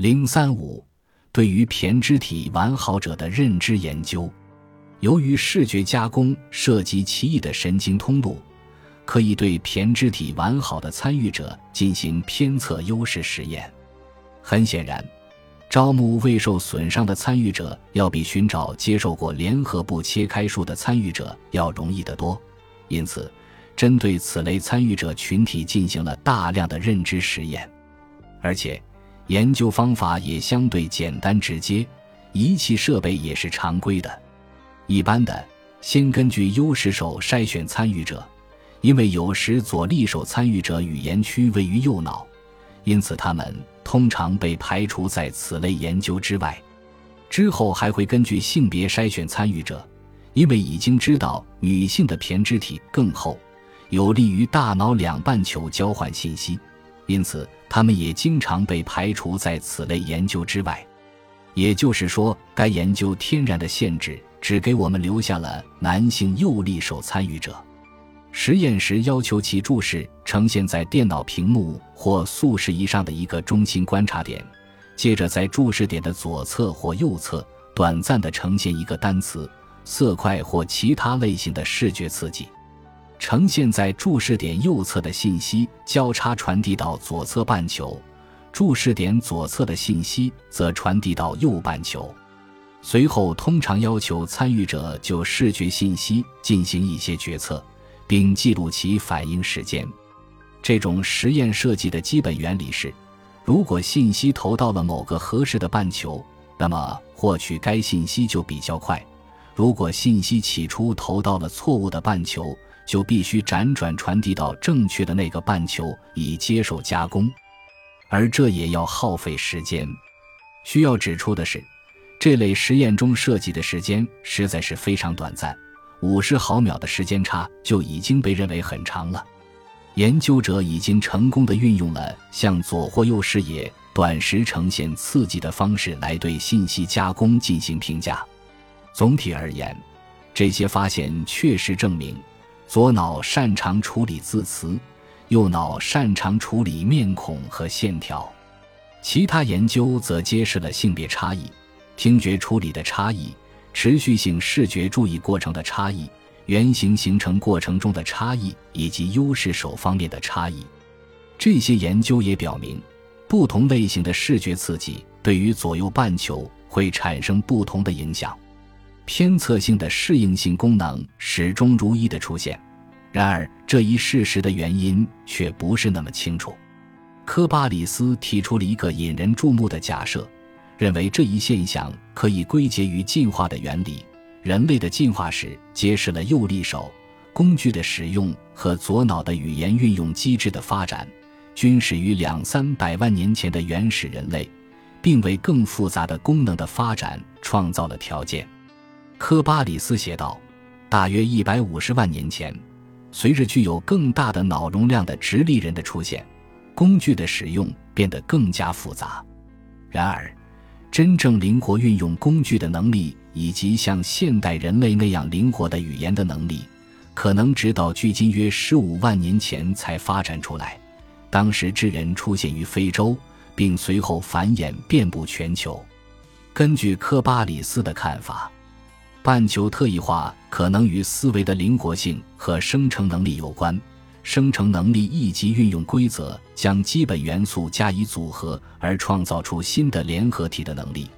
零三五，对于胼胝体完好者的认知研究，由于视觉加工涉及奇异的神经通路，可以对胼胝体完好的参与者进行偏侧优势实验。很显然，招募未受损伤的参与者要比寻找接受过联合部切开术的参与者要容易得多。因此，针对此类参与者群体进行了大量的认知实验，而且。研究方法也相对简单直接，仪器设备也是常规的。一般的，先根据优势手筛选参与者，因为有时左利手参与者语言区位于右脑，因此他们通常被排除在此类研究之外。之后还会根据性别筛选参与者，因为已经知道女性的胼胝体更厚，有利于大脑两半球交换信息。因此，他们也经常被排除在此类研究之外。也就是说，该研究天然的限制只给我们留下了男性右利手参与者。实验时要求其注视呈现在电脑屏幕或速视仪上的一个中心观察点，接着在注视点的左侧或右侧短暂地呈现一个单词、色块或其他类型的视觉刺激。呈现在注视点右侧的信息交叉传递到左侧半球，注视点左侧的信息则传递到右半球。随后，通常要求参与者就视觉信息进行一些决策，并记录其反应时间。这种实验设计的基本原理是：如果信息投到了某个合适的半球，那么获取该信息就比较快；如果信息起初投到了错误的半球，就必须辗转传递到正确的那个半球以接受加工，而这也要耗费时间。需要指出的是，这类实验中设计的时间实在是非常短暂，五十毫秒的时间差就已经被认为很长了。研究者已经成功的运用了向左或右视野短时呈现刺激的方式来对信息加工进行评价。总体而言，这些发现确实证明。左脑擅长处理字词，右脑擅长处理面孔和线条。其他研究则揭示了性别差异、听觉处理的差异、持续性视觉注意过程的差异、原型形成过程中的差异以及优势手方面的差异。这些研究也表明，不同类型的视觉刺激对于左右半球会产生不同的影响。偏侧性的适应性功能始终如一的出现，然而这一事实的原因却不是那么清楚。科巴里斯提出了一个引人注目的假设，认为这一现象可以归结于进化的原理。人类的进化史揭示了右利手工具的使用和左脑的语言运用机制的发展，均始于两三百万年前的原始人类，并为更复杂的功能的发展创造了条件。科巴里斯写道：“大约一百五十万年前，随着具有更大的脑容量的直立人的出现，工具的使用变得更加复杂。然而，真正灵活运用工具的能力，以及像现代人类那样灵活的语言的能力，可能直到距今约十五万年前才发展出来。当时智人出现于非洲，并随后繁衍遍布全球。根据科巴里斯的看法。”半球特异化可能与思维的灵活性和生成能力有关。生成能力一级运用规则，将基本元素加以组合而创造出新的联合体的能力，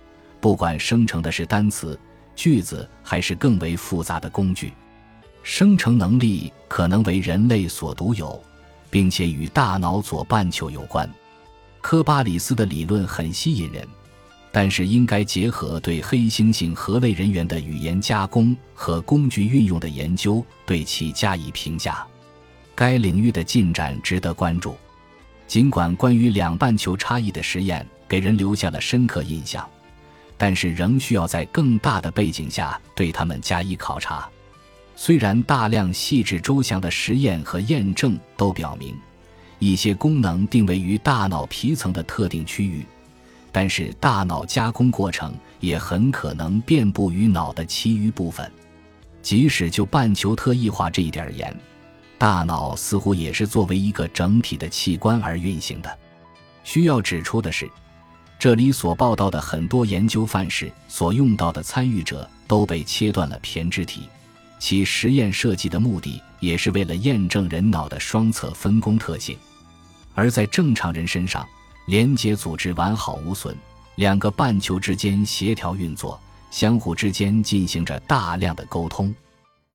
不管生成的是单词、句子还是更为复杂的工具。生成能力可能为人类所独有，并且与大脑左半球有关。科巴里斯的理论很吸引人。但是应该结合对黑猩猩核类人猿的语言加工和工具运用的研究，对其加以评价。该领域的进展值得关注。尽管关于两半球差异的实验给人留下了深刻印象，但是仍需要在更大的背景下对它们加以考察。虽然大量细致周详的实验和验证都表明，一些功能定位于大脑皮层的特定区域。但是，大脑加工过程也很可能遍布于脑的其余部分。即使就半球特异化这一点而言，大脑似乎也是作为一个整体的器官而运行的。需要指出的是，这里所报道的很多研究范式所用到的参与者都被切断了胼胝体，其实验设计的目的也是为了验证人脑的双侧分工特性。而在正常人身上，连接组织完好无损，两个半球之间协调运作，相互之间进行着大量的沟通。